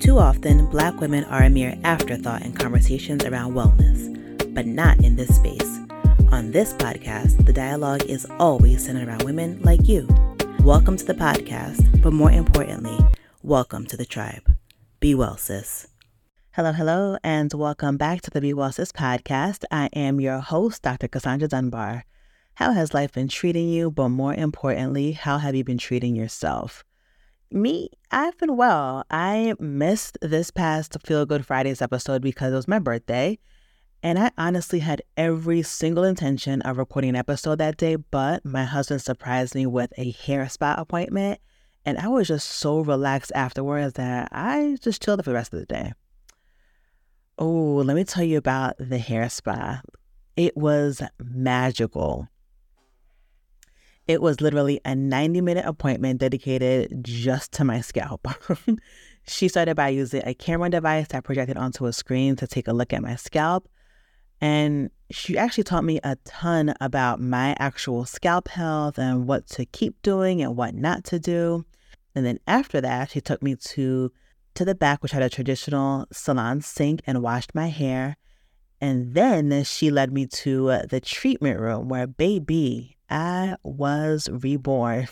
Too often, black women are a mere afterthought in conversations around wellness, but not in this space. On this podcast, the dialogue is always centered around women like you. Welcome to the podcast, but more importantly, welcome to the tribe. Be well, sis. Hello, hello, and welcome back to the Be Well Sis podcast. I am your host, Dr. Cassandra Dunbar. How has life been treating you? But more importantly, how have you been treating yourself? Me, I've been well. I missed this past Feel Good Fridays episode because it was my birthday. And I honestly had every single intention of recording an episode that day, but my husband surprised me with a hair spa appointment. And I was just so relaxed afterwards that I just chilled for the rest of the day. Oh, let me tell you about the hair spa. It was magical. It was literally a 90 minute appointment dedicated just to my scalp. she started by using a camera device that projected onto a screen to take a look at my scalp. And she actually taught me a ton about my actual scalp health and what to keep doing and what not to do. And then after that, she took me to to the back, which had a traditional salon sink, and washed my hair. And then she led me to the treatment room where, baby, I was reborn.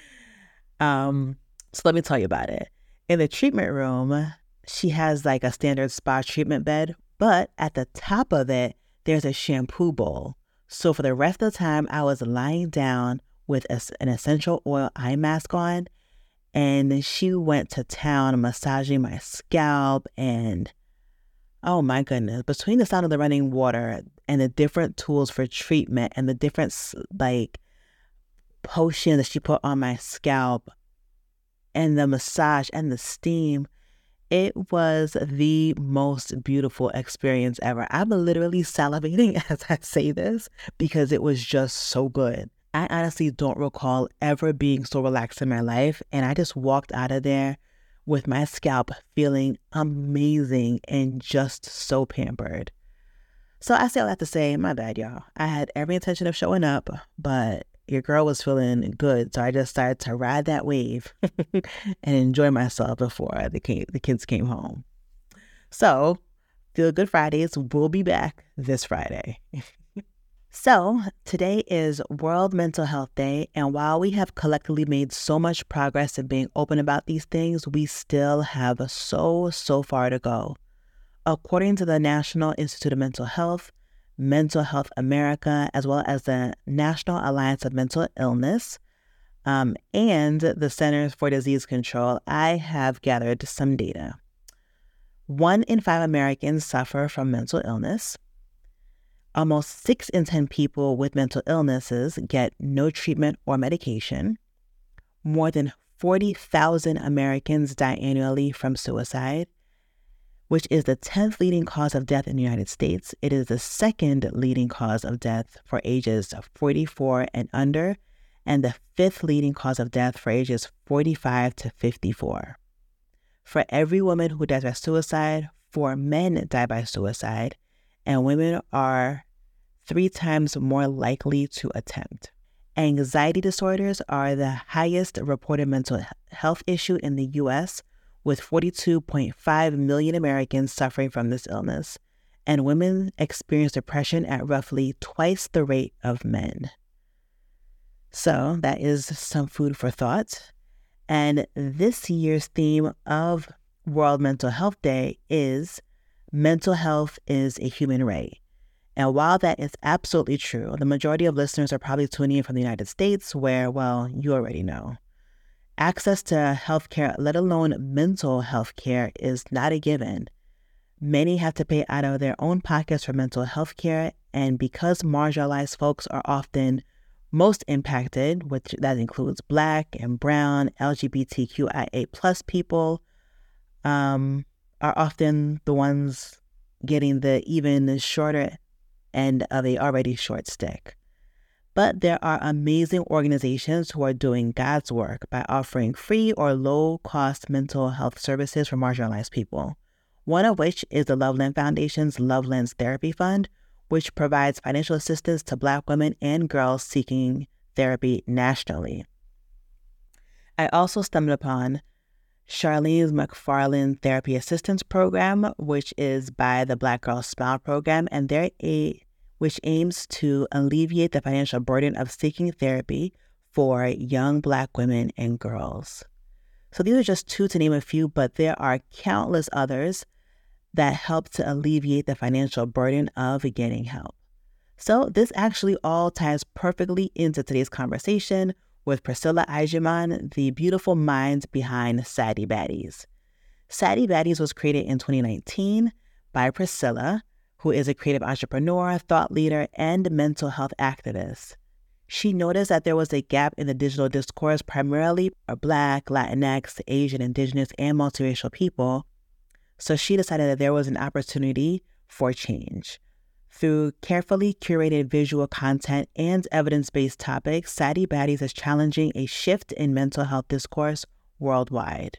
um, so let me tell you about it. In the treatment room, she has like a standard spa treatment bed, but at the top of it, there's a shampoo bowl. So for the rest of the time, I was lying down with a, an essential oil eye mask on, and then she went to town massaging my scalp and Oh my goodness. Between the sound of the running water and the different tools for treatment and the different like potion that she put on my scalp and the massage and the steam, it was the most beautiful experience ever. I'm literally salivating as I say this because it was just so good. I honestly don't recall ever being so relaxed in my life. And I just walked out of there with my scalp feeling amazing and just so pampered. So I say all that to say, my bad, y'all. I had every intention of showing up, but your girl was feeling good, so I just started to ride that wave and enjoy myself before the the kids came home. So, Feel Good Fridays will be back this Friday. So, today is World Mental Health Day, and while we have collectively made so much progress in being open about these things, we still have so, so far to go. According to the National Institute of Mental Health, Mental Health America, as well as the National Alliance of Mental Illness, um, and the Centers for Disease Control, I have gathered some data. One in five Americans suffer from mental illness. Almost 6 in 10 people with mental illnesses get no treatment or medication. More than 40,000 Americans die annually from suicide, which is the 10th leading cause of death in the United States. It is the second leading cause of death for ages 44 and under, and the fifth leading cause of death for ages 45 to 54. For every woman who dies by suicide, four men die by suicide, and women are three times more likely to attempt. Anxiety disorders are the highest reported mental health issue in the US, with 42.5 million Americans suffering from this illness, and women experience depression at roughly twice the rate of men. So, that is some food for thought. And this year's theme of World Mental Health Day is mental health is a human right. And while that is absolutely true, the majority of listeners are probably tuning in from the United States, where, well, you already know. Access to healthcare, let alone mental health care, is not a given. Many have to pay out of their own pockets for mental health care, and because marginalized folks are often most impacted, which that includes Black and Brown, LGBTQIA plus people, um, are often the ones getting the even shorter end of a already short stick. But there are amazing organizations who are doing God's work by offering free or low cost mental health services for marginalized people. One of which is the Loveland Foundation's Lovelands Therapy Fund, which provides financial assistance to Black women and girls seeking therapy nationally. I also stumbled upon Charlyne McFarland Therapy Assistance Program, which is by the Black Girl Smile Program, and they're a which aims to alleviate the financial burden of seeking therapy for young Black women and girls. So these are just two to name a few, but there are countless others that help to alleviate the financial burden of getting help. So, this actually all ties perfectly into today's conversation with Priscilla Agyeman, the beautiful mind behind Saddie Baddies. Saddie Baddies was created in 2019 by Priscilla, who is a creative entrepreneur, thought leader, and mental health activist. She noticed that there was a gap in the digital discourse primarily for Black, Latinx, Asian, Indigenous, and multiracial people so she decided that there was an opportunity for change. Through carefully curated visual content and evidence based topics, Saddie Baddies is challenging a shift in mental health discourse worldwide.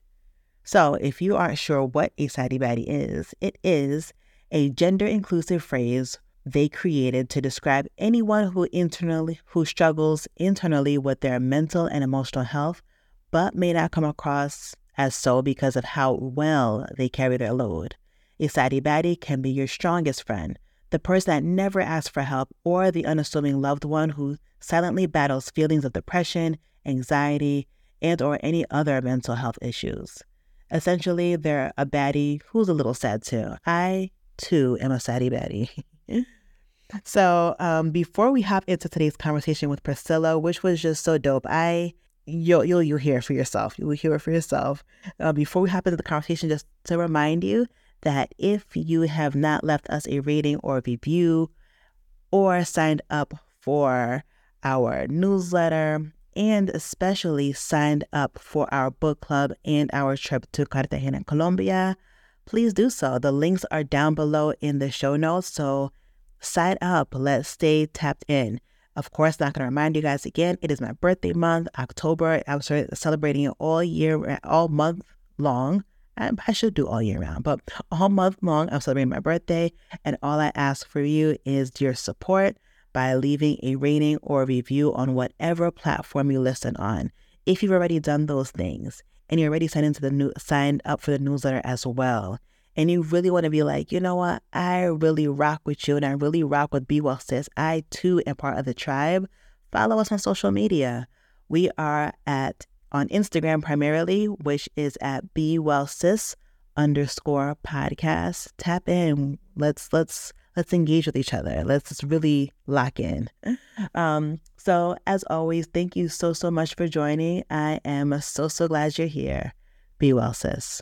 So, if you aren't sure what a Saddie Baddie is, it is a gender inclusive phrase they created to describe anyone who internally who struggles internally with their mental and emotional health but may not come across as so because of how well they carry their load. A saddie baddie can be your strongest friend, the person that never asks for help, or the unassuming loved one who silently battles feelings of depression, anxiety, and or any other mental health issues. Essentially, they're a baddie who's a little sad too. I too am a saddie baddie. so, um, before we hop into today's conversation with Priscilla, which was just so dope, I you'll you'll you'll hear it for yourself. You'll hear it for yourself. Uh, before we hop into the conversation, just to remind you that if you have not left us a rating or review, or signed up for our newsletter, and especially signed up for our book club and our trip to Cartagena, Colombia, please do so. The links are down below in the show notes. So sign up. Let's stay tapped in. Of course, not going to remind you guys again, it is my birthday month, October. I'm celebrating it all year, all month long. I should do all year round, but all month long, I'm celebrating my birthday. And all I ask for you is your support by leaving a rating or review on whatever platform you listen on. If you've already done those things and you're already signed into the new signed up for the newsletter as well, and you really want to be like, you know what, I really rock with you and I really rock with Be Well Sis, I too am part of the tribe, follow us on social media. We are at on Instagram primarily, which is at Be Well Sis underscore podcast. Tap in. Let's let's let's engage with each other. Let's just really lock in. Um, so as always, thank you so so much for joining. I am so so glad you're here. Be well, sis.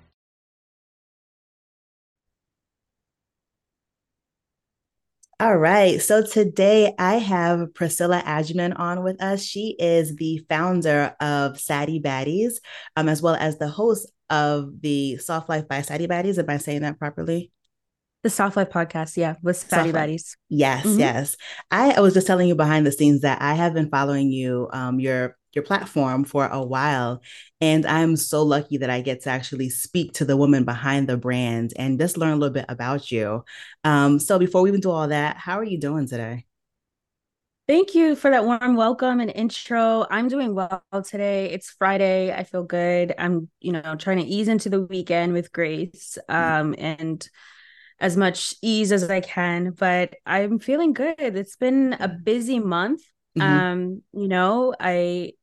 All right. So today I have Priscilla Agyeman on with us. She is the founder of Saddie Baddies, um, as well as the host of the Soft Life by Saddie Baddies. Am I saying that properly? The Soft Life podcast, yeah, with Saddie Baddies. Yes, mm-hmm. yes. I, I was just telling you behind the scenes that I have been following you, um, your your platform for a while. And I'm so lucky that I get to actually speak to the woman behind the brand and just learn a little bit about you. Um, so before we even do all that, how are you doing today? Thank you for that warm welcome and intro. I'm doing well today. It's Friday. I feel good. I'm, you know, trying to ease into the weekend with grace. Um, and as much ease as I can, but I'm feeling good. It's been a busy month. Mm-hmm. Um, you know, I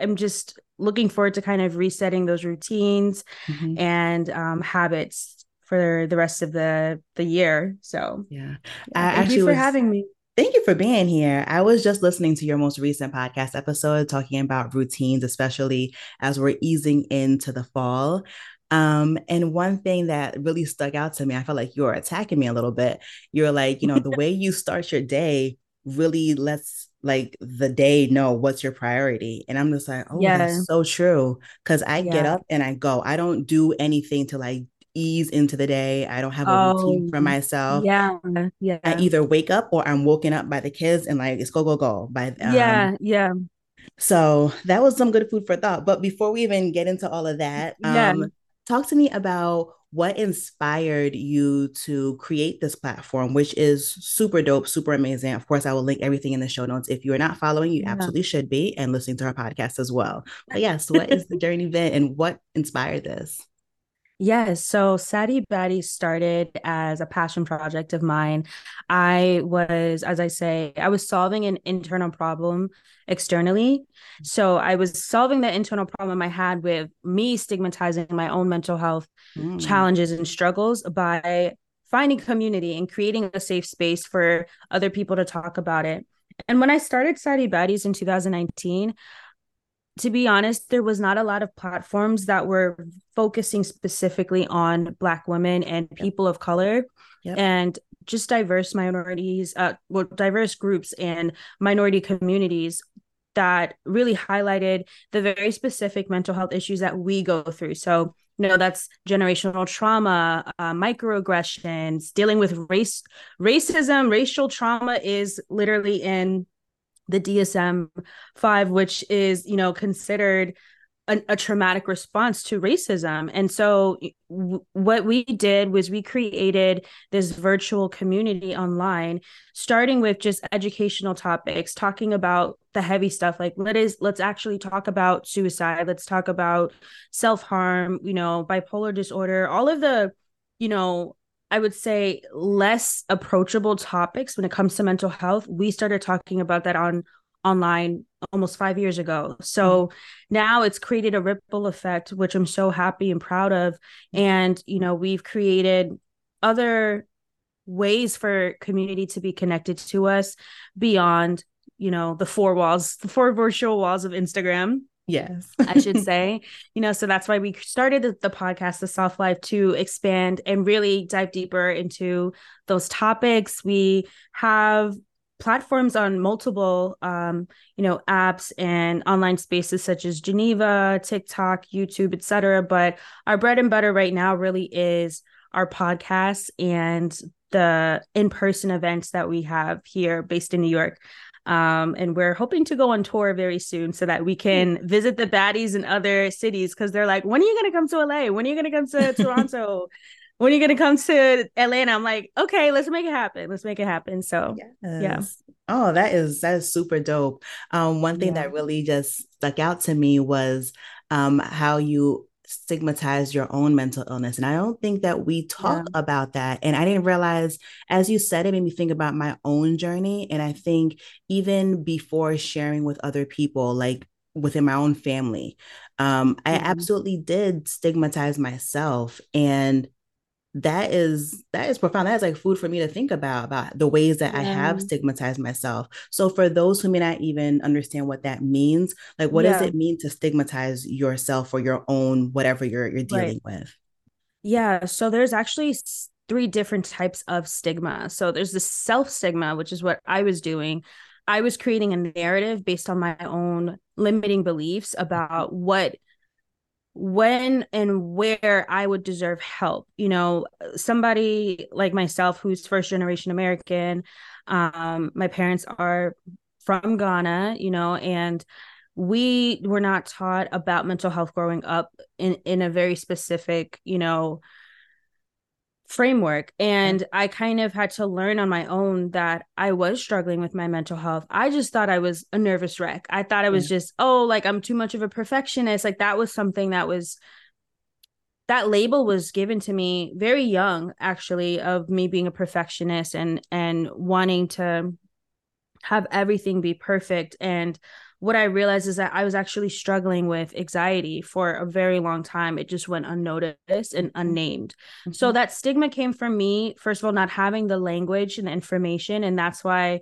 I'm just looking forward to kind of resetting those routines mm-hmm. and um, habits for the rest of the the year. So yeah, yeah thank you for was, having me. Thank you for being here. I was just listening to your most recent podcast episode talking about routines, especially as we're easing into the fall. Um, and one thing that really stuck out to me, I felt like you were attacking me a little bit. You're like, you know, the way you start your day really lets like the day know what's your priority. And I'm just like, oh, yeah. that's so true. Cause I yeah. get up and I go. I don't do anything to like ease into the day. I don't have a oh, routine for myself. Yeah. Yeah. I either wake up or I'm woken up by the kids and like it's go, go, go. By um, Yeah, yeah. So that was some good food for thought. But before we even get into all of that, yeah. um, talk to me about what inspired you to create this platform, which is super dope, super amazing. Of course, I will link everything in the show notes. If you are not following, you yeah. absolutely should be and listening to our podcast as well. But yes, what is the journey been and what inspired this? Yes. So Saddie Baddie started as a passion project of mine. I was, as I say, I was solving an internal problem externally. So I was solving the internal problem I had with me stigmatizing my own mental health mm. challenges and struggles by finding community and creating a safe space for other people to talk about it. And when I started Saddie Baddies in 2019, to be honest, there was not a lot of platforms that were focusing specifically on Black women and people of color yep. and just diverse minorities, uh, well, diverse groups and minority communities that really highlighted the very specific mental health issues that we go through. So, you know, that's generational trauma, uh, microaggressions, dealing with race, racism, racial trauma is literally in the DSM 5 which is you know considered a, a traumatic response to racism. And so w- what we did was we created this virtual community online starting with just educational topics talking about the heavy stuff like let us let's actually talk about suicide. Let's talk about self-harm you know bipolar disorder all of the you know I would say less approachable topics when it comes to mental health. We started talking about that on online almost 5 years ago. So mm-hmm. now it's created a ripple effect which I'm so happy and proud of and you know we've created other ways for community to be connected to us beyond you know the four walls the four virtual walls of Instagram Yes. I should say. You know, so that's why we started the, the podcast, The Soft Life, to expand and really dive deeper into those topics. We have platforms on multiple um, you know apps and online spaces such as geneva tiktok youtube etc but our bread and butter right now really is our podcast and the in-person events that we have here based in new york um, and we're hoping to go on tour very soon so that we can visit the baddies in other cities because they're like, when are you going to come to LA? When are you going to come to Toronto? when are you going to come to Atlanta? I'm like, okay, let's make it happen. Let's make it happen. So, yes. yeah. Oh, that is that is super dope. Um, one thing yeah. that really just stuck out to me was um, how you stigmatize your own mental illness. And I don't think that we talk yeah. about that. And I didn't realize, as you said, it made me think about my own journey. And I think even before sharing with other people, like within my own family, um, mm-hmm. I absolutely did stigmatize myself. And that is that is profound that is like food for me to think about about the ways that yeah. i have stigmatized myself so for those who may not even understand what that means like what yeah. does it mean to stigmatize yourself or your own whatever you're you're dealing right. with yeah so there's actually three different types of stigma so there's the self stigma which is what i was doing i was creating a narrative based on my own limiting beliefs about what when and where I would deserve help. You know, somebody like myself who's first generation American, um, my parents are from Ghana, you know, and we were not taught about mental health growing up in in a very specific, you know, framework and i kind of had to learn on my own that i was struggling with my mental health. I just thought i was a nervous wreck. I thought i was just oh like i'm too much of a perfectionist. Like that was something that was that label was given to me very young actually of me being a perfectionist and and wanting to have everything be perfect. And what I realized is that I was actually struggling with anxiety for a very long time. It just went unnoticed and mm-hmm. unnamed. Mm-hmm. So that stigma came from me, first of all, not having the language and the information. And that's why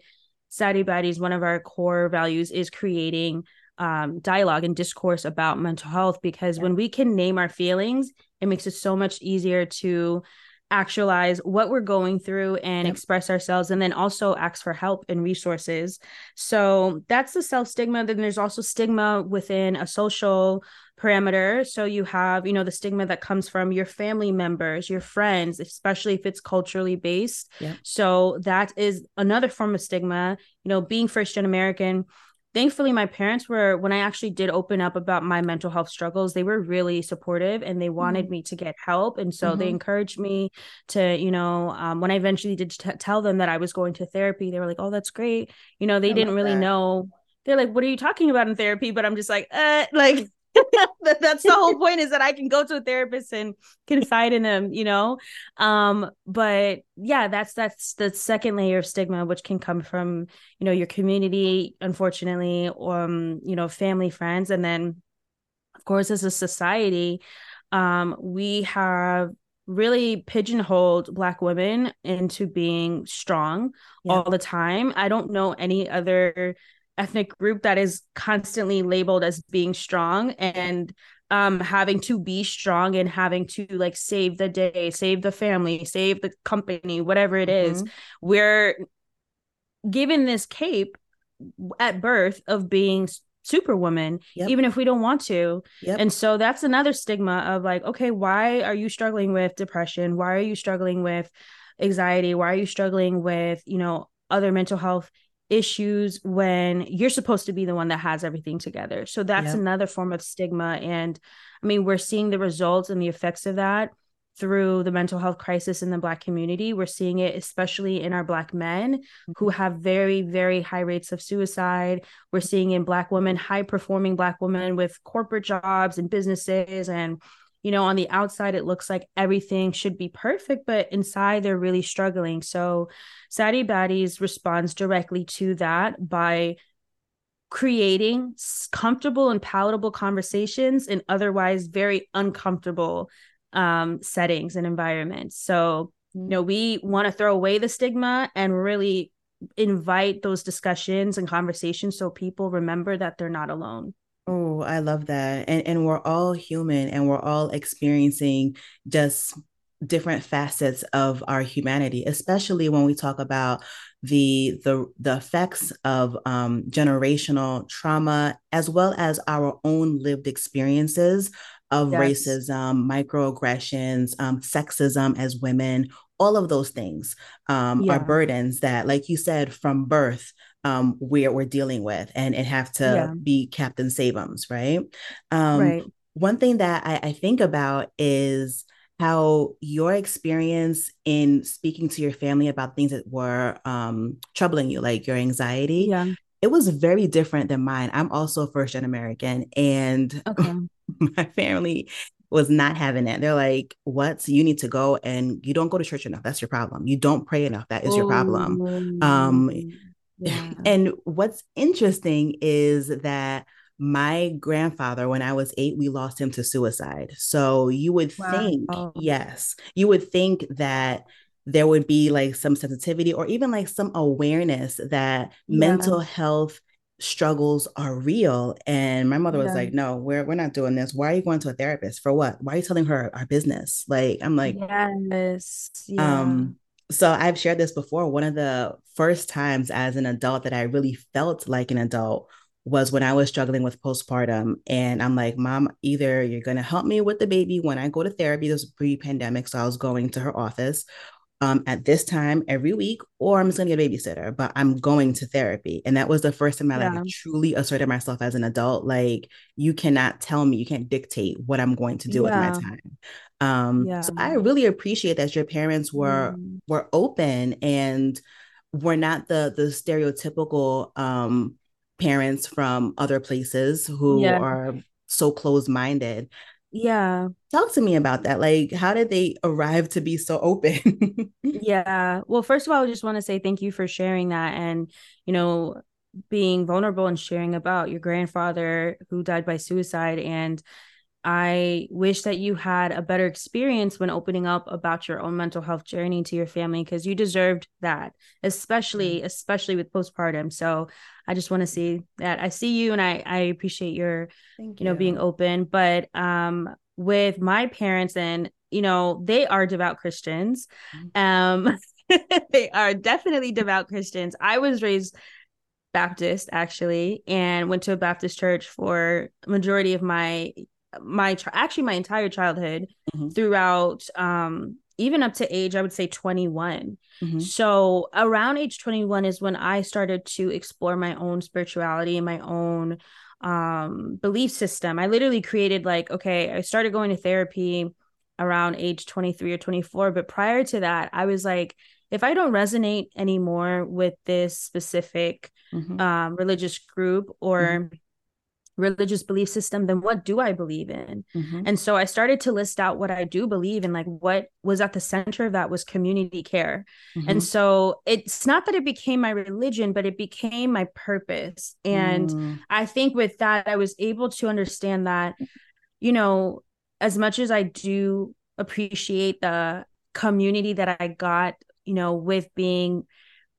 Saddie Baddies, one of our core values is creating um, dialogue and discourse about mental health because yeah. when we can name our feelings, it makes it so much easier to actualize what we're going through and yep. express ourselves and then also ask for help and resources. So that's the self stigma then there's also stigma within a social parameter. So you have you know the stigma that comes from your family members your friends especially if it's culturally based. Yep. so that is another form of stigma. You know being first gen american thankfully my parents were when i actually did open up about my mental health struggles they were really supportive and they wanted mm-hmm. me to get help and so mm-hmm. they encouraged me to you know um, when i eventually did t- tell them that i was going to therapy they were like oh that's great you know they I didn't really that. know they're like what are you talking about in therapy but i'm just like uh like that's the whole point is that I can go to a therapist and confide in them, you know. Um, but yeah, that's that's the second layer of stigma, which can come from you know your community, unfortunately, um, you know, family, friends, and then of course as a society, um, we have really pigeonholed black women into being strong yeah. all the time. I don't know any other ethnic group that is constantly labeled as being strong and um having to be strong and having to like save the day save the family save the company whatever it mm-hmm. is we're given this cape at birth of being superwoman yep. even if we don't want to yep. and so that's another stigma of like okay why are you struggling with depression why are you struggling with anxiety why are you struggling with you know other mental health issues when you're supposed to be the one that has everything together. So that's yep. another form of stigma. And I mean, we're seeing the results and the effects of that through the mental health crisis in the Black community. We're seeing it especially in our Black men who mm-hmm. have very, very high rates of suicide. We're seeing in Black women, high performing Black women with corporate jobs and businesses and you know, on the outside, it looks like everything should be perfect, but inside they're really struggling. So, Saddie Baddies responds directly to that by creating comfortable and palatable conversations in otherwise very uncomfortable um, settings and environments. So, you know, we want to throw away the stigma and really invite those discussions and conversations so people remember that they're not alone. Oh, I love that. And and we're all human and we're all experiencing just different facets of our humanity, especially when we talk about the the the effects of um, generational trauma as well as our own lived experiences of yes. racism, microaggressions, um, sexism as women. All of those things um, yeah. are burdens that, like you said, from birth um, we're, we're dealing with and, and have to yeah. be Captain Sabums, right? Um, right. One thing that I, I think about is how your experience in speaking to your family about things that were um, troubling you, like your anxiety, yeah. it was very different than mine. I'm also first gen American, and okay. my family was not having it. They're like, "What? You need to go, and you don't go to church enough. That's your problem. You don't pray enough. That is your problem. Um, yeah. And what's interesting is that my grandfather, when I was eight, we lost him to suicide. So you would wow. think, oh. yes, you would think that there would be like some sensitivity or even like some awareness that yeah. mental health struggles are real. And my mother was yeah. like, no, we're, we're not doing this. Why are you going to a therapist? For what? Why are you telling her our business? Like, I'm like, yes. Yeah. Um, so I've shared this before. One of the first times as an adult that I really felt like an adult was when I was struggling with postpartum. And I'm like, Mom, either you're going to help me with the baby when I go to therapy. This was pre pandemic. So I was going to her office um, at this time every week, or I'm just going to get a babysitter, but I'm going to therapy. And that was the first time I yeah. like truly asserted myself as an adult. Like, you cannot tell me, you can't dictate what I'm going to do yeah. with my time. Um, yeah. so I really appreciate that your parents were mm. were open and were not the the stereotypical um parents from other places who yeah. are so close minded. yeah. Talk to me about that. Like, how did they arrive to be so open? yeah. Well, first of all, I just want to say thank you for sharing that and, you know, being vulnerable and sharing about your grandfather who died by suicide. And I wish that you had a better experience when opening up about your own mental health journey to your family because you deserved that, especially, mm-hmm. especially with postpartum. So I just want to see that I see you and I I appreciate your Thank you. you know being open. But um with my parents and you know they are devout Christians. Mm-hmm. Um they are definitely devout Christians. I was raised Baptist actually and went to a Baptist church for majority of my my actually my entire childhood mm-hmm. throughout um even up to age i would say 21 mm-hmm. so around age 21 is when i started to explore my own spirituality and my own um belief system i literally created like okay i started going to therapy around age 23 or 24 but prior to that i was like if i don't resonate anymore with this specific mm-hmm. um religious group or mm-hmm religious belief system, then what do I believe in? Mm-hmm. And so I started to list out what I do believe in, like what was at the center of that was community care. Mm-hmm. And so it's not that it became my religion, but it became my purpose. And mm. I think with that, I was able to understand that, you know, as much as I do appreciate the community that I got, you know, with being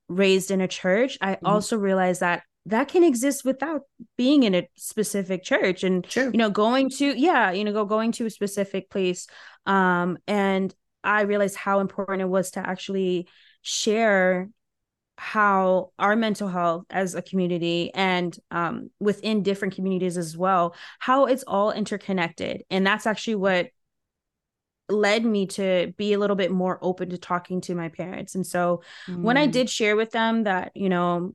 raised in a church, I mm-hmm. also realized that that can exist without being in a specific church and you know going to yeah you know go going to a specific place um and i realized how important it was to actually share how our mental health as a community and um, within different communities as well how it's all interconnected and that's actually what led me to be a little bit more open to talking to my parents and so mm. when i mm. did share with them that you know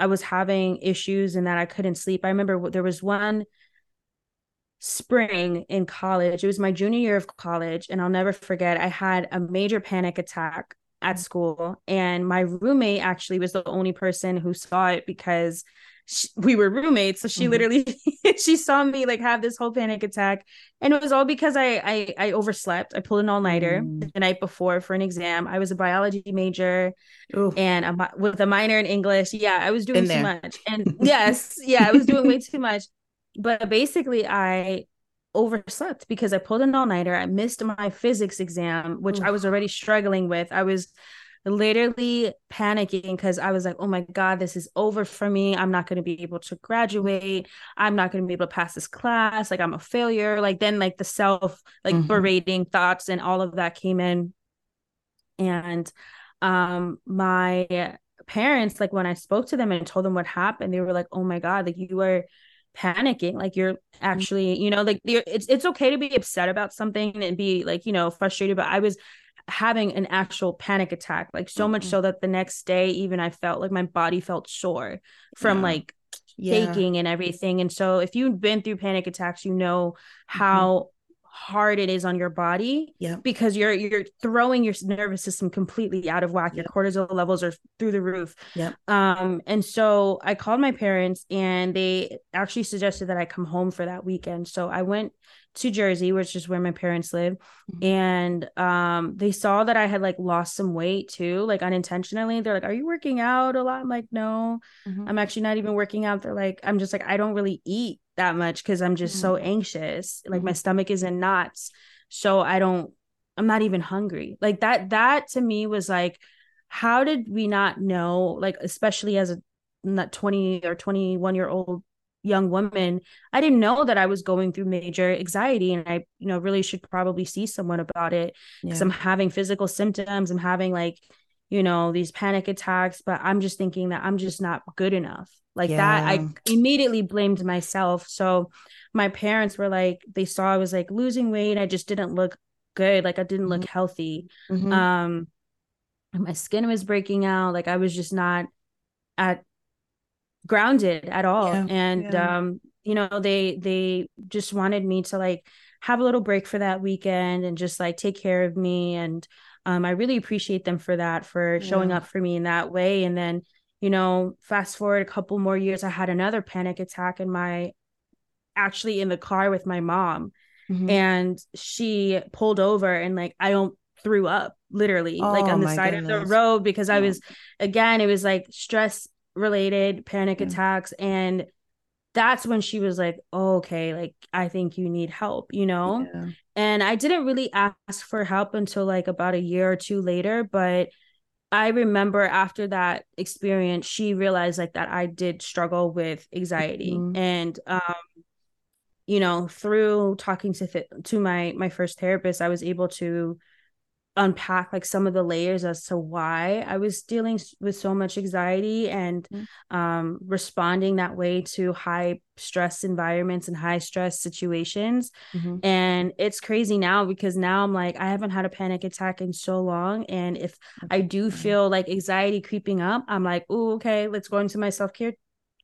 I was having issues and that I couldn't sleep. I remember there was one spring in college. It was my junior year of college. And I'll never forget, I had a major panic attack at school. And my roommate actually was the only person who saw it because she, we were roommates so she mm-hmm. literally she saw me like have this whole panic attack and it was all because i i, I overslept i pulled an all-nighter mm. the night before for an exam i was a biology major Ooh. and a, with a minor in english yeah i was doing too much and yes yeah i was doing way too much but basically i overslept because I pulled an all nighter. I missed my physics exam, which Ooh. I was already struggling with. I was literally panicking because I was like, oh my God, this is over for me. I'm not going to be able to graduate. I'm not going to be able to pass this class. Like, I'm a failure. Like, then, like, the self, like, mm-hmm. berating thoughts and all of that came in. And um, my parents, like, when I spoke to them and told them what happened, they were like, oh my God, like, you were panicking like you're actually you know like it's it's okay to be upset about something and be like you know frustrated but i was having an actual panic attack like so mm-hmm. much so that the next day even i felt like my body felt sore from yeah. like yeah. and everything and so if you've been through panic attacks you know mm-hmm. how hard it is on your body yeah because you're you're throwing your nervous system completely out of whack your cortisol levels are through the roof yeah um and so i called my parents and they actually suggested that i come home for that weekend so i went to Jersey, which is where my parents live. Mm-hmm. And um, they saw that I had like lost some weight too, like unintentionally. They're like, Are you working out a lot? I'm like, No, mm-hmm. I'm actually not even working out. They're like, I'm just like, I don't really eat that much because I'm just mm-hmm. so anxious. Like my mm-hmm. stomach is in knots. So I don't, I'm not even hungry. Like that, that to me was like, how did we not know, like, especially as a not 20 or 21 year old young woman i didn't know that i was going through major anxiety and i you know really should probably see someone about it because yeah. i'm having physical symptoms i'm having like you know these panic attacks but i'm just thinking that i'm just not good enough. Like yeah. that i immediately blamed myself. So my parents were like they saw i was like losing weight. I just didn't look good. Like i didn't look mm-hmm. healthy. Mm-hmm. um my skin was breaking out. Like i was just not at grounded at all. Yeah, and yeah. um you know they they just wanted me to like have a little break for that weekend and just like take care of me. And um i really appreciate them for that for showing yeah. up for me in that way and then you know fast forward a couple more years i had another panic attack in my actually in the car with my mom mm-hmm. and she pulled over and like I don't threw up literally oh, like on the side goodness. of the road because I was again it was like stress related panic attacks and that's when she was like oh, okay like I think you need help you know yeah. and I didn't really ask for help until like about a year or two later but I remember after that experience, she realized like that I did struggle with anxiety, mm-hmm. and um, you know, through talking to th- to my my first therapist, I was able to unpack like some of the layers as to why I was dealing with so much anxiety and mm-hmm. um, responding that way to high stress environments and high stress situations. Mm-hmm. And it's crazy now because now I'm like, I haven't had a panic attack in so long. And if I do feel like anxiety creeping up, I'm like, oh, okay, let's go into my self care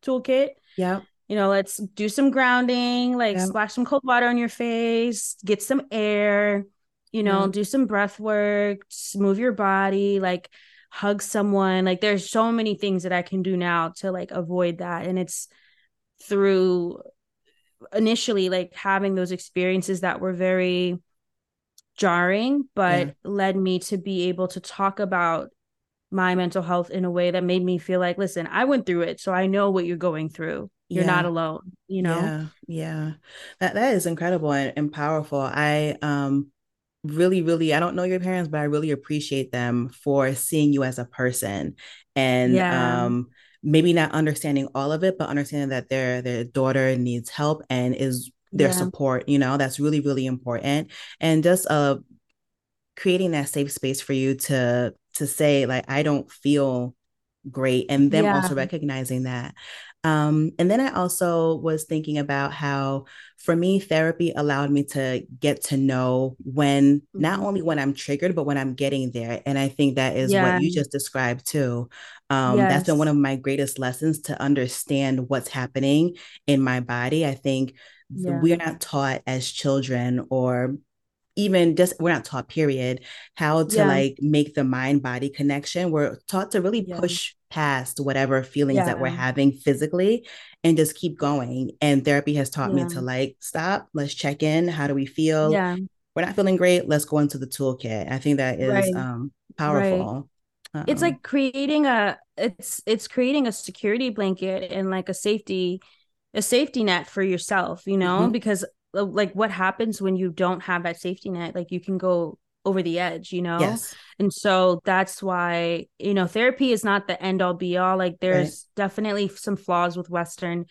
toolkit. Yeah. You know, let's do some grounding, like splash some cold water on your face, get some air you know, mm-hmm. do some breath work, move your body, like hug someone. Like there's so many things that I can do now to like avoid that. And it's through initially like having those experiences that were very jarring, but yeah. led me to be able to talk about my mental health in a way that made me feel like, listen, I went through it, so I know what you're going through. You're yeah. not alone, you know? Yeah, yeah. That that is incredible and, and powerful. I um really, really, I don't know your parents, but I really appreciate them for seeing you as a person and yeah. um, maybe not understanding all of it, but understanding that their their daughter needs help and is their yeah. support. You know, that's really, really important. And just uh, creating that safe space for you to to say like, I don't feel great, and them yeah. also recognizing that. Um, and then I also was thinking about how, for me, therapy allowed me to get to know when, not mm-hmm. only when I'm triggered, but when I'm getting there. And I think that is yeah. what you just described too. Um, yes. That's been one of my greatest lessons to understand what's happening in my body. I think yeah. we're not taught as children or even just we're not taught period how to yeah. like make the mind body connection we're taught to really yeah. push past whatever feelings yeah. that we're having physically and just keep going and therapy has taught me to like stop let's check in how do we feel yeah we're not feeling great let's go into the toolkit i think that is right. um powerful right. it's like creating a it's it's creating a security blanket and like a safety a safety net for yourself you know mm-hmm. because like what happens when you don't have that safety net like you can go over the edge you know yes. and so that's why you know therapy is not the end all be all like there's right. definitely some flaws with western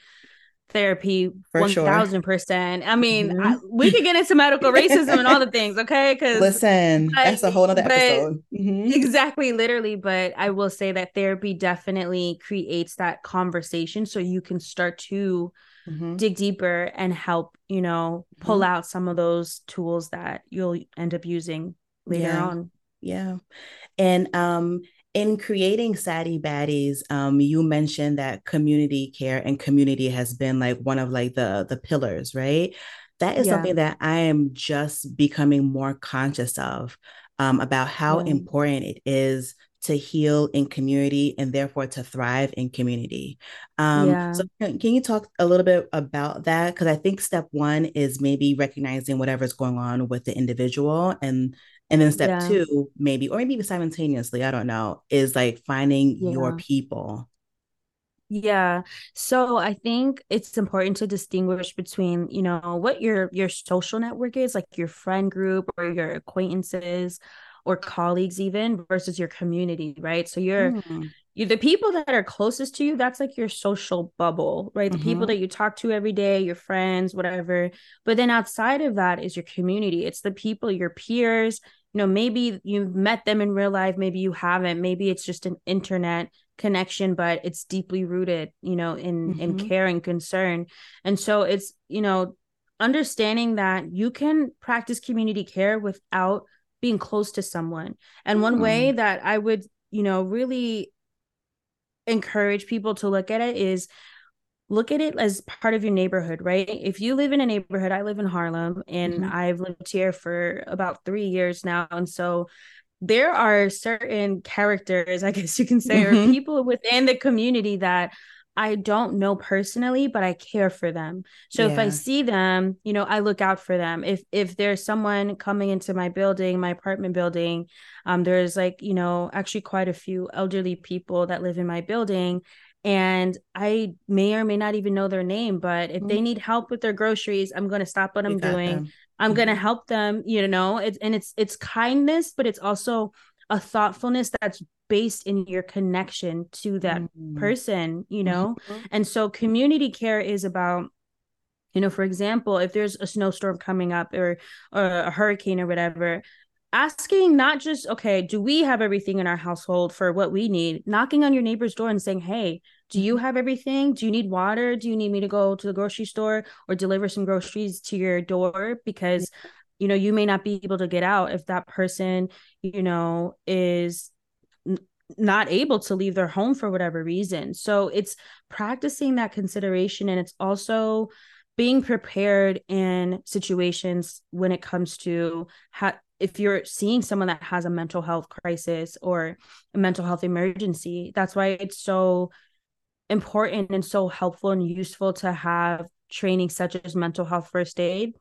therapy For 1000% sure. i mean mm-hmm. I, we could get into medical racism and all the things okay because listen that's a whole other episode mm-hmm. exactly literally but i will say that therapy definitely creates that conversation so you can start to mm-hmm. dig deeper and help, you know, pull mm-hmm. out some of those tools that you'll end up using later yeah. on. Yeah. And um in creating Saddie Baddies, um, you mentioned that community care and community has been like one of like the the pillars, right? That is yeah. something that I am just becoming more conscious of um, about how mm. important it is to heal in community and therefore to thrive in community. Um, yeah. So, can, can, you talk a little bit about that? Because I think step one is maybe recognizing whatever's going on with the individual, and and then step yeah. two, maybe or maybe simultaneously, I don't know, is like finding yeah. your people. Yeah. So I think it's important to distinguish between, you know, what your your social network is, like your friend group or your acquaintances or colleagues even versus your community right? So you're mm. you the people that are closest to you that's like your social bubble right? The mm-hmm. people that you talk to every day your friends whatever. But then outside of that is your community. It's the people your peers. You know maybe you've met them in real life maybe you haven't. Maybe it's just an internet connection but it's deeply rooted you know in mm-hmm. in care and concern. And so it's you know understanding that you can practice community care without being close to someone. And one mm. way that I would, you know, really encourage people to look at it is look at it as part of your neighborhood, right? If you live in a neighborhood, I live in Harlem and mm-hmm. I've lived here for about three years now. And so there are certain characters, I guess you can say, mm-hmm. or people within the community that I don't know personally, but I care for them. So yeah. if I see them, you know, I look out for them. If if there's someone coming into my building, my apartment building, um, there's like, you know, actually quite a few elderly people that live in my building. And I may or may not even know their name, but if mm-hmm. they need help with their groceries, I'm gonna stop what I'm doing. Them. I'm mm-hmm. gonna help them, you know, it's and it's it's kindness, but it's also a thoughtfulness that's based in your connection to that mm-hmm. person, you know? Mm-hmm. And so community care is about you know, for example, if there's a snowstorm coming up or, or a hurricane or whatever, asking not just okay do we have everything in our household for what we need knocking on your neighbor's door and saying hey do you mm-hmm. have everything do you need water do you need me to go to the grocery store or deliver some groceries to your door because you know you may not be able to get out if that person you know is not able to leave their home for whatever reason. So it's practicing that consideration and it's also being prepared in situations when it comes to how if you're seeing someone that has a mental health crisis or a mental health emergency that's why it's so important and so helpful and useful to have training such as mental health first aid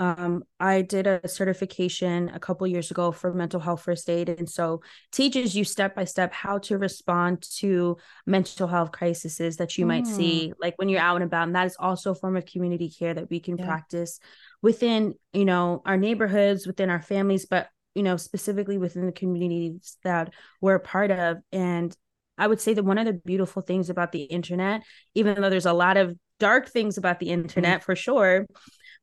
um, I did a certification a couple years ago for mental health first aid, and so teaches you step by step how to respond to mental health crises that you mm. might see, like when you're out and about. And that is also a form of community care that we can yeah. practice within, you know, our neighborhoods, within our families, but you know, specifically within the communities that we're a part of. And I would say that one of the beautiful things about the internet, even though there's a lot of dark things about the internet mm. for sure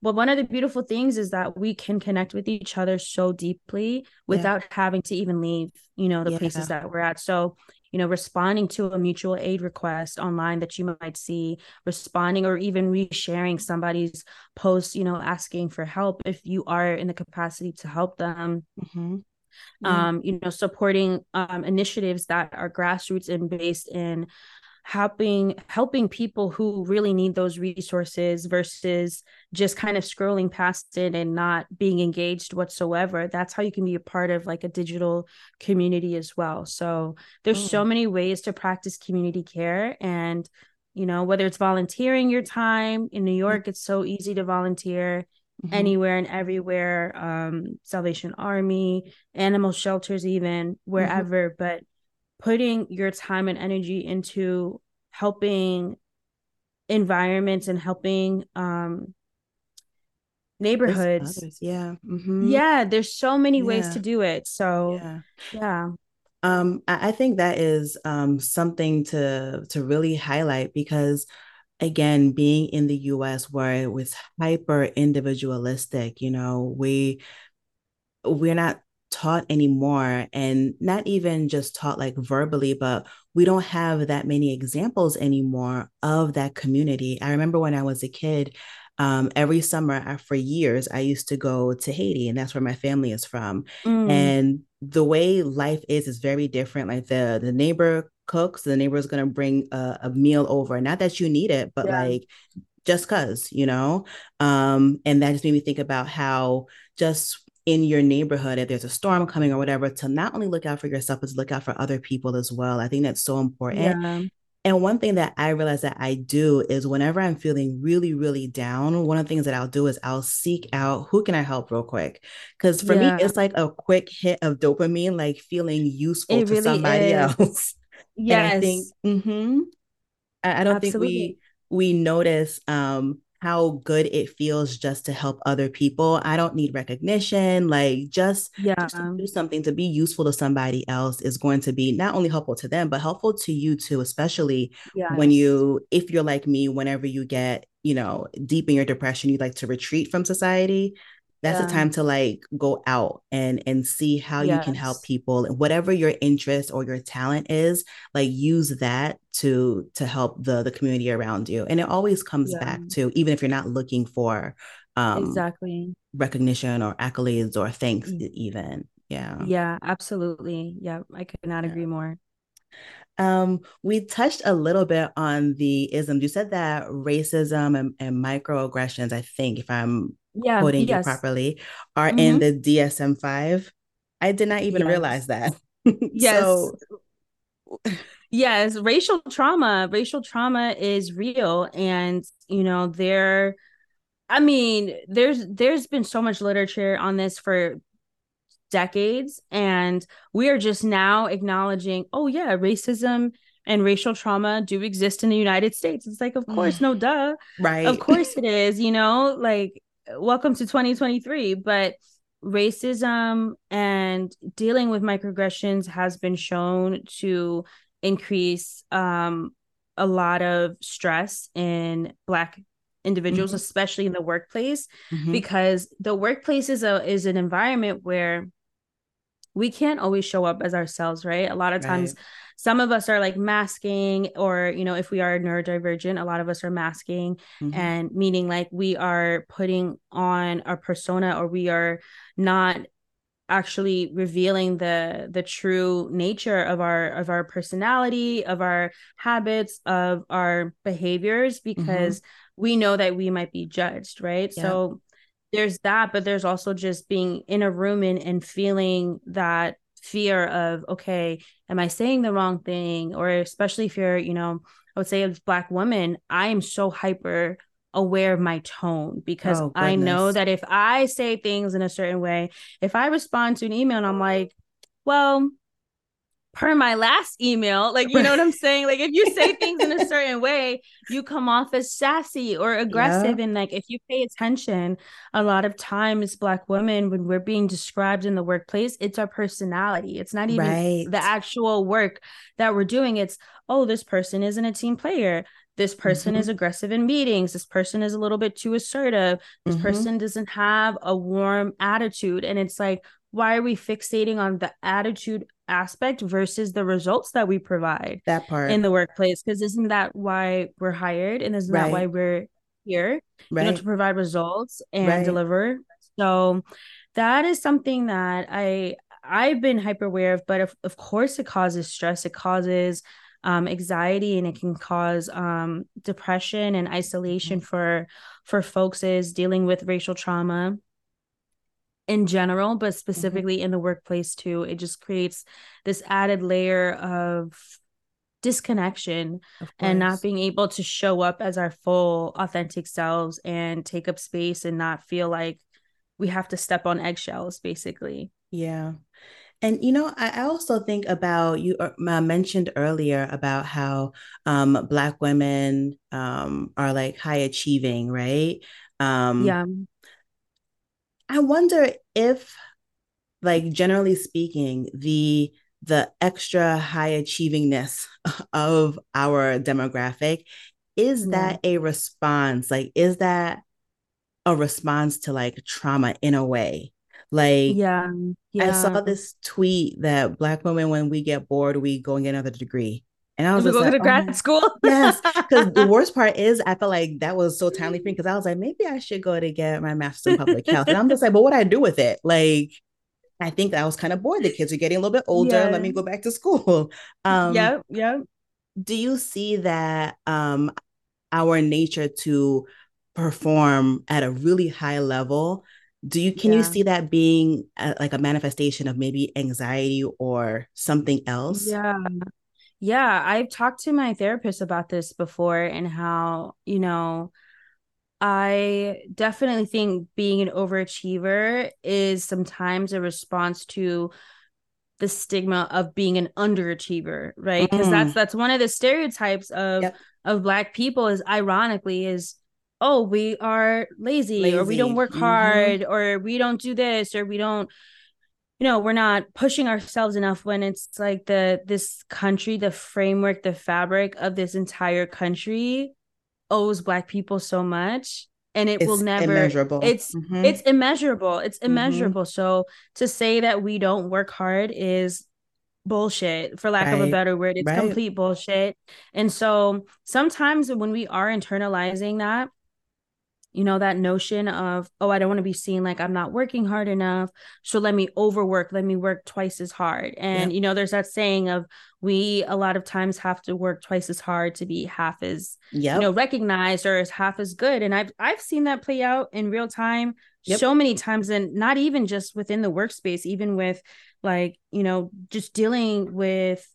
but one of the beautiful things is that we can connect with each other so deeply without yeah. having to even leave, you know, the yeah. places that we're at. So, you know, responding to a mutual aid request online that you might see, responding or even resharing somebody's post, you know, asking for help if you are in the capacity to help them. Mm-hmm. Yeah. Um, you know, supporting um, initiatives that are grassroots and based in helping helping people who really need those resources versus just kind of scrolling past it and not being engaged whatsoever that's how you can be a part of like a digital community as well so there's mm. so many ways to practice community care and you know whether it's volunteering your time in new mm. york it's so easy to volunteer mm-hmm. anywhere and everywhere um salvation army animal shelters even mm-hmm. wherever mm-hmm. but putting your time and energy into helping environments and helping um neighborhoods yeah mm-hmm. yeah there's so many yeah. ways to do it so yeah, yeah. um I, I think that is um something to to really highlight because again being in the us where it was hyper individualistic you know we we're not taught anymore and not even just taught like verbally but we don't have that many examples anymore of that community. I remember when i was a kid um, every summer for years i used to go to haiti and that's where my family is from. Mm. and the way life is is very different. Like the the neighbor cooks the neighbor is going to bring a, a, meal over. Not that you need it but yeah. like just cuz you know? Um and that just made me think about how just in your neighborhood if there's a storm coming or whatever to not only look out for yourself but to look out for other people as well i think that's so important yeah. and one thing that i realize that i do is whenever i'm feeling really really down one of the things that i'll do is i'll seek out who can i help real quick because for yeah. me it's like a quick hit of dopamine like feeling useful it to really somebody is. else yes i think mm-hmm, I, I don't Absolutely. think we we notice um how good it feels just to help other people. I don't need recognition. Like just, yeah. Just to do something to be useful to somebody else is going to be not only helpful to them, but helpful to you too, especially yes. when you, if you're like me, whenever you get, you know, deep in your depression, you like to retreat from society that's yeah. a time to like go out and and see how yes. you can help people and whatever your interest or your talent is like use that to to help the the community around you and it always comes yeah. back to even if you're not looking for um exactly recognition or accolades or thanks mm. even yeah yeah absolutely yeah i could not yeah. agree more um, we touched a little bit on the isms. You said that racism and, and microaggressions, I think, if I'm yeah, quoting yes. you properly, are mm-hmm. in the DSM 5. I did not even yes. realize that. yes. so yes, racial trauma, racial trauma is real. And, you know, there, I mean, there's there's been so much literature on this for decades, and we are just now acknowledging, oh yeah, racism and racial trauma do exist in the United States. It's like, of course, no duh. Right. Of course it is, you know, like welcome to 2023. But racism and dealing with microaggressions has been shown to increase um, a lot of stress in black individuals mm-hmm. especially in the workplace mm-hmm. because the workplace is a is an environment where we can't always show up as ourselves right a lot of times right. some of us are like masking or you know if we are neurodivergent a lot of us are masking mm-hmm. and meaning like we are putting on our persona or we are not actually revealing the the true nature of our of our personality of our habits of our behaviors mm-hmm. because mm-hmm. we know that we might be judged right yeah. so there's that but there's also just being in a room and, and feeling that fear of okay am i saying the wrong thing? Or especially if you're you know i would say as black woman i am so hyper aware of my tone because oh, I know that if I say things in a certain way, if I respond to an email and I'm like, well, per my last email, like you know what I'm saying? Like if you say things in a certain way, you come off as sassy or aggressive. Yeah. And like if you pay attention, a lot of times black women, when we're being described in the workplace, it's our personality. It's not even right. the actual work that we're doing. It's, oh, this person isn't a team player this person mm-hmm. is aggressive in meetings this person is a little bit too assertive this mm-hmm. person doesn't have a warm attitude and it's like why are we fixating on the attitude aspect versus the results that we provide that part in the workplace because isn't that why we're hired and isn't right. that why we're here right. you know to provide results and right. deliver so that is something that i i've been hyper aware of but of, of course it causes stress it causes um, anxiety and it can cause um, depression and isolation mm-hmm. for for folks is dealing with racial trauma in general but mm-hmm. specifically mm-hmm. in the workplace too it just creates this added layer of disconnection of and not being able to show up as our full authentic selves and take up space and not feel like we have to step on eggshells basically yeah and you know, I also think about you uh, mentioned earlier about how um, Black women um, are like high achieving, right? Um, yeah. I wonder if, like, generally speaking, the the extra high achievingness of our demographic is that a response? Like, is that a response to like trauma in a way? Like, yeah, yeah. I saw this tweet that Black women, when we get bored, we go and get another degree. And I was we go like, to grad oh, school. yes, because the worst part is, I felt like that was so timely for me because I was like, maybe I should go to get my master's in public health. And I'm just like, but what do I do with it? Like, I think I was kind of bored. The kids are getting a little bit older. Yeah. Let me go back to school. Um, yeah, yeah. Do you see that um, our nature to perform at a really high level do you can yeah. you see that being a, like a manifestation of maybe anxiety or something else yeah yeah i've talked to my therapist about this before and how you know i definitely think being an overachiever is sometimes a response to the stigma of being an underachiever right because mm. that's that's one of the stereotypes of yep. of black people is ironically is oh we are lazy, lazy. or we don't work mm-hmm. hard or we don't do this or we don't you know we're not pushing ourselves enough when it's like the this country the framework the fabric of this entire country owes black people so much and it it's will never immeasurable. it's mm-hmm. it's immeasurable it's mm-hmm. immeasurable mm-hmm. so to say that we don't work hard is bullshit for lack right. of a better word it's right. complete bullshit and so sometimes when we are internalizing that you know that notion of oh i don't want to be seen like i'm not working hard enough so let me overwork let me work twice as hard and you know there's that saying of we a lot of times have to work twice as hard to be half as yep. you know recognized or as half as good and i've i've seen that play out in real time yep. so many times and not even just within the workspace even with like you know just dealing with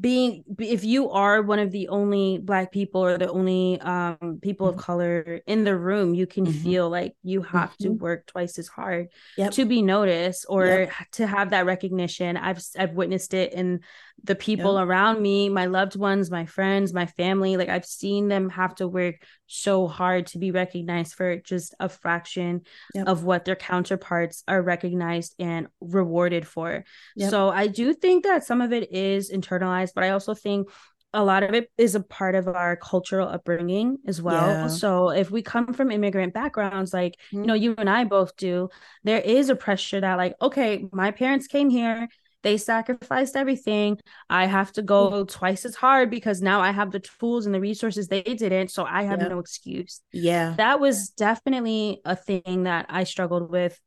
being if you are one of the only black people or the only um people mm-hmm. of color in the room you can mm-hmm. feel like you have mm-hmm. to work twice as hard yep. to be noticed or yep. to have that recognition i've i've witnessed it in the people yep. around me my loved ones my friends my family like i've seen them have to work so hard to be recognized for just a fraction of what their counterparts are recognized and rewarded for so i do think that some of it is internalized but i also think a lot of it is a part of our cultural upbringing as well. Yeah. So if we come from immigrant backgrounds, like mm-hmm. you know, you and I both do, there is a pressure that like, okay, my parents came here, they sacrificed everything. I have to go mm. twice as hard because now I have the tools and the resources they didn't. So I have yep. no excuse. Yeah. That was definitely a thing that I struggled with.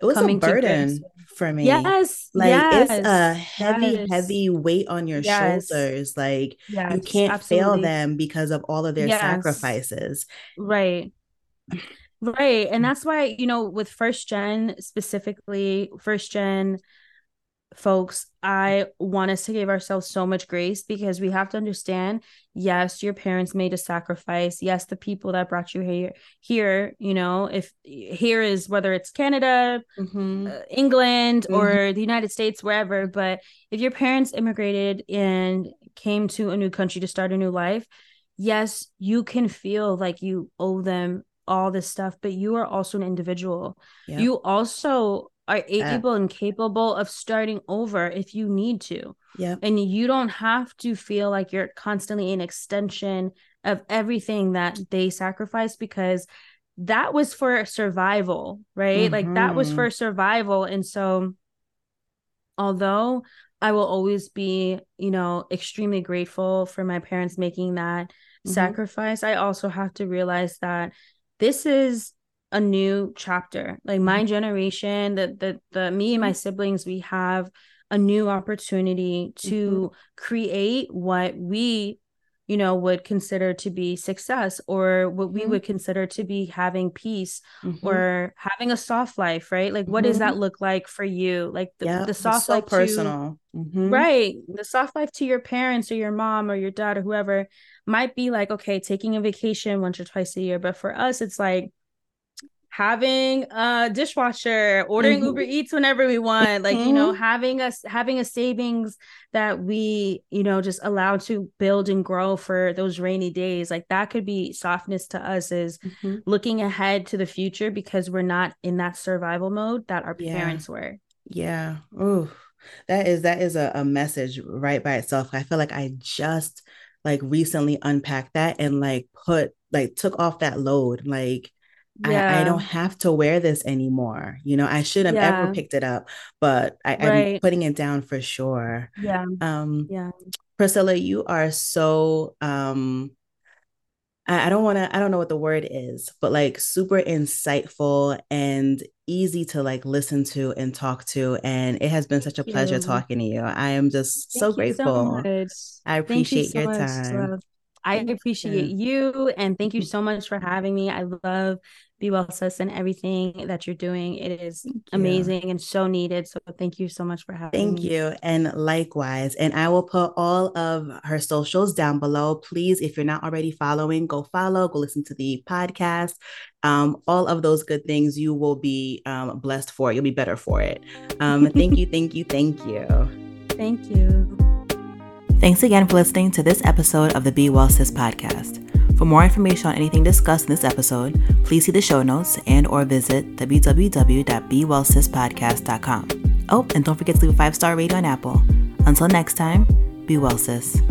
It was a burden for me. Yes. Like yes, it's a heavy, yes. heavy weight on your yes. shoulders. Like you can't absolutely. fail them because of all of their sacrifices. Right. Right. And mm. that's why, you know, with first gen specifically, first gen folks, I want us to give ourselves so much grace because we have to understand yes, your parents made a sacrifice. Yes, the people that brought you here, here, you know, if here is whether it's Canada, mm-hmm. uh, England, mm-hmm. or the United States, wherever, but if your parents immigrated and came to a new country to start a new life, yes, you can feel like you owe them all this stuff, but you are also an individual. Yep. You also are able and capable of starting over if you need to. Yeah. And you don't have to feel like you're constantly an extension of everything that they sacrificed because that was for survival, right? Mm-hmm. Like that was mm-hmm. for survival. And so although I will always be, you know, extremely grateful for my parents making that mm-hmm. sacrifice, I also have to realize that this is a new chapter. Like my mm-hmm. generation, the the the me and my mm-hmm. siblings, we have a new opportunity to mm-hmm. create what we you know would consider to be success or what we mm-hmm. would consider to be having peace mm-hmm. or having a soft life right like what does that mm-hmm. look like for you like the, the soft so life personal to, right the soft life to your parents or your mom or your dad or whoever might be like okay taking a vacation once or twice a year but for us it's like having a dishwasher, ordering mm-hmm. Uber Eats whenever we want, like, you know, mm-hmm. having us having a savings that we, you know, just allow to build and grow for those rainy days. Like that could be softness to us is mm-hmm. looking ahead to the future because we're not in that survival mode that our yeah. parents were. Yeah. Oh, that is that is a, a message right by itself. I feel like I just like recently unpacked that and like put like took off that load. Like yeah. I, I, don't have to wear this anymore. You know, I should have yeah. ever picked it up, but I, am putting it down for sure. Yeah. Um, yeah. Priscilla, you are so um I, I don't want to, I don't know what the word is, but like super insightful and easy to like listen to and talk to. And it has been such a pleasure talking to you. I am just Thank so grateful. So I appreciate you so your time. I appreciate you and thank you so much for having me. I love Be Well Sis and everything that you're doing. It is amazing and so needed. So thank you so much for having thank me. you. And likewise. And I will put all of her socials down below. Please, if you're not already following, go follow, go listen to the podcast. Um, all of those good things you will be um, blessed for. You'll be better for it. Um, thank you, thank you, thank you. Thank you. Thanks again for listening to this episode of the Be Well Sis podcast. For more information on anything discussed in this episode, please see the show notes and or visit www.bewellsispodcast.com. Oh, and don't forget to leave a five-star rating on Apple. Until next time, be well, sis.